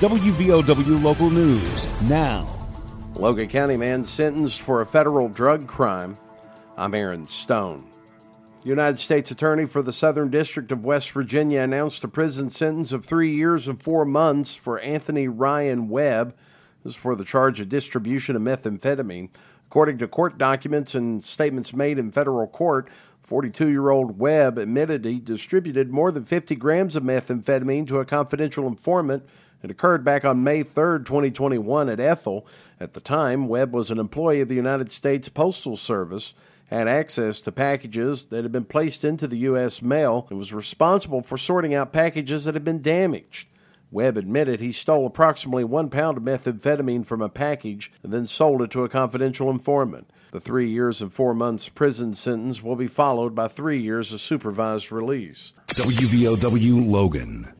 WVOW Local News now. Logan County man sentenced for a federal drug crime. I'm Aaron Stone. United States Attorney for the Southern District of West Virginia announced a prison sentence of three years and four months for Anthony Ryan Webb. This is for the charge of distribution of methamphetamine. According to court documents and statements made in federal court, 42 year old Webb admitted he distributed more than 50 grams of methamphetamine to a confidential informant it occurred back on May 3, 2021, at Ethel. At the time, Webb was an employee of the United States Postal Service, had access to packages that had been placed into the U.S. mail, and was responsible for sorting out packages that had been damaged. Webb admitted he stole approximately one pound of methamphetamine from a package and then sold it to a confidential informant. The three years and four months prison sentence will be followed by three years of supervised release. WVOW Logan.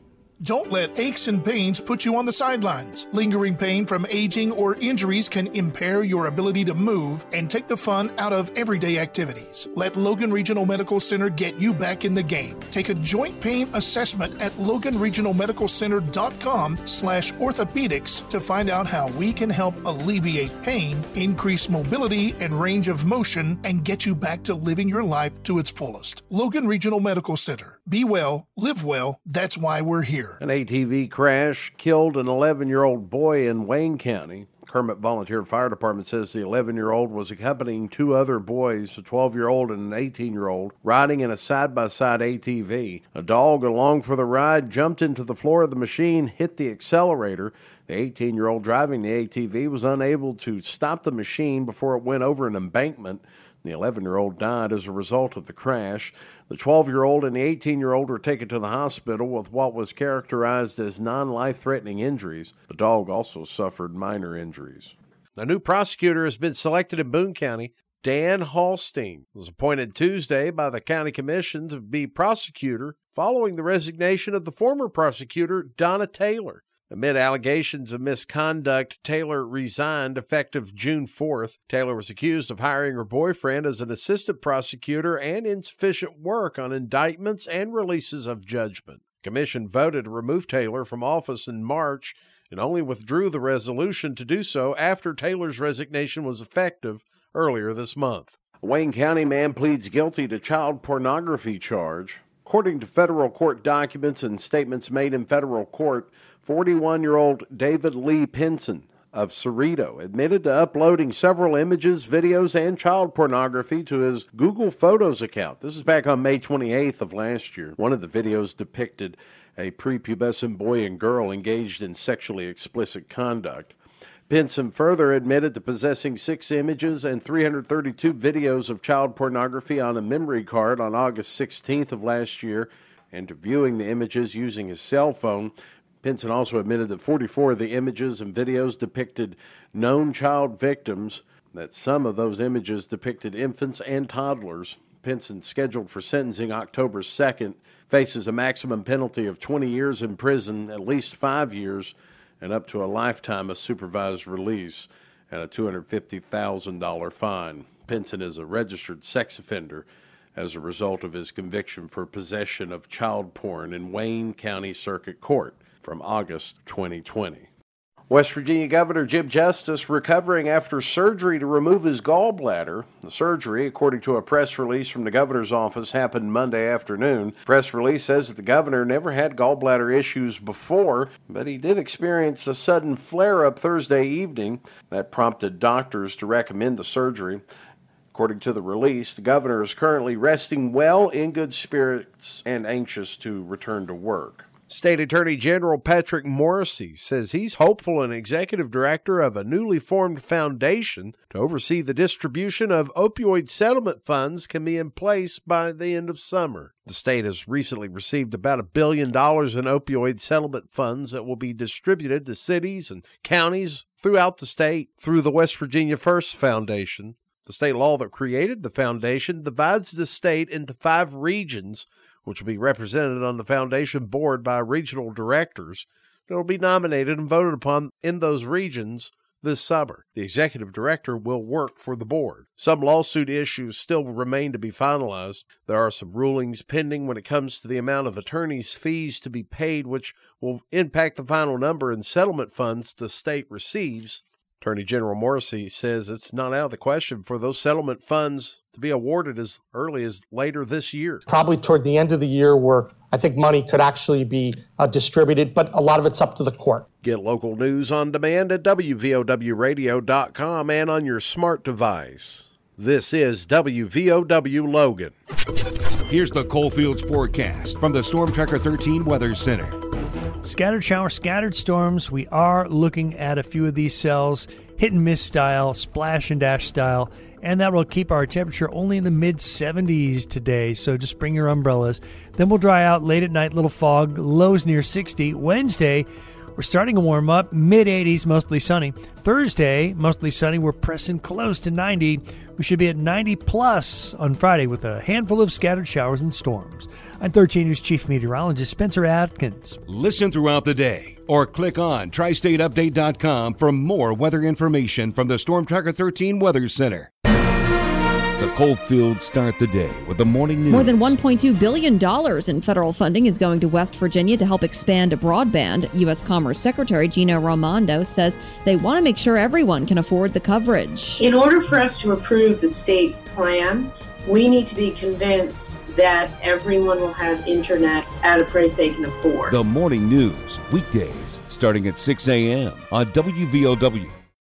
Don't let aches and pains put you on the sidelines. Lingering pain from aging or injuries can impair your ability to move and take the fun out of everyday activities. Let Logan Regional Medical Center get you back in the game. Take a joint pain assessment at loganregionalmedicalcenter.com slash orthopedics to find out how we can help alleviate pain, increase mobility and range of motion, and get you back to living your life to its fullest. Logan Regional Medical Center. Be well, live well. That's why we're here. An ATV crash killed an 11 year old boy in Wayne County. Kermit Volunteer Fire Department says the 11 year old was accompanying two other boys, a 12 year old and an 18 year old, riding in a side by side ATV. A dog along for the ride jumped into the floor of the machine, hit the accelerator. The 18 year old driving the ATV was unable to stop the machine before it went over an embankment. The 11 year old died as a result of the crash. The 12 year old and the 18 year old were taken to the hospital with what was characterized as non life threatening injuries. The dog also suffered minor injuries. A new prosecutor has been selected in Boone County. Dan Hallstein was appointed Tuesday by the county commission to be prosecutor following the resignation of the former prosecutor, Donna Taylor. Amid allegations of misconduct, Taylor resigned effective June 4th. Taylor was accused of hiring her boyfriend as an assistant prosecutor and insufficient work on indictments and releases of judgment. Commission voted to remove Taylor from office in March and only withdrew the resolution to do so after Taylor's resignation was effective earlier this month. A Wayne County man pleads guilty to child pornography charge. According to federal court documents and statements made in federal court, 41 year old David Lee Pinson of Ceredo admitted to uploading several images, videos, and child pornography to his Google Photos account. This is back on May 28th of last year. One of the videos depicted a prepubescent boy and girl engaged in sexually explicit conduct. Pinson further admitted to possessing six images and 332 videos of child pornography on a memory card on August 16th of last year and to viewing the images using his cell phone Pinson also admitted that 44 of the images and videos depicted known child victims, that some of those images depicted infants and toddlers. Pinson, scheduled for sentencing October 2nd, faces a maximum penalty of 20 years in prison, at least five years, and up to a lifetime of supervised release and a $250,000 fine. Pinson is a registered sex offender as a result of his conviction for possession of child porn in Wayne County Circuit Court from August 2020. West Virginia Governor Jim Justice recovering after surgery to remove his gallbladder. The surgery, according to a press release from the governor's office, happened Monday afternoon. Press release says that the governor never had gallbladder issues before, but he did experience a sudden flare up Thursday evening that prompted doctors to recommend the surgery. According to the release, the governor is currently resting well, in good spirits, and anxious to return to work. State Attorney General Patrick Morrisey says he's hopeful an executive director of a newly formed foundation to oversee the distribution of opioid settlement funds can be in place by the end of summer. The state has recently received about a billion dollars in opioid settlement funds that will be distributed to cities and counties throughout the state through the West Virginia First Foundation. The state law that created the foundation divides the state into five regions which will be represented on the foundation board by regional directors that will be nominated and voted upon in those regions this summer. The executive director will work for the board. Some lawsuit issues still remain to be finalized. There are some rulings pending when it comes to the amount of attorneys' fees to be paid, which will impact the final number and settlement funds the state receives. Attorney General Morrisey says it's not out of the question for those settlement funds to be awarded as early as later this year. Probably toward the end of the year, where I think money could actually be uh, distributed, but a lot of it's up to the court. Get local news on demand at WVOWradio.com and on your smart device. This is WVOW Logan. Here's the Coalfields forecast from the Storm Tracker 13 Weather Center. Scattered shower, scattered storms. We are looking at a few of these cells, hit and miss style, splash and dash style, and that will keep our temperature only in the mid 70s today. So just bring your umbrellas. Then we'll dry out late at night, little fog, lows near 60. Wednesday, we're starting to warm up, mid 80s, mostly sunny. Thursday, mostly sunny. We're pressing close to 90. We should be at 90 plus on Friday with a handful of scattered showers and storms. I'm 13 News Chief Meteorologist Spencer Adkins. Listen throughout the day or click on tristateupdate.com for more weather information from the Storm Tracker 13 Weather Center. The Coalfields start the day with the morning news. More than $1.2 billion in federal funding is going to West Virginia to help expand broadband. U.S. Commerce Secretary Gina Raimondo says they want to make sure everyone can afford the coverage. In order for us to approve the state's plan, we need to be convinced that everyone will have internet at a price they can afford. The morning news, weekdays starting at 6 a.m. on WVOW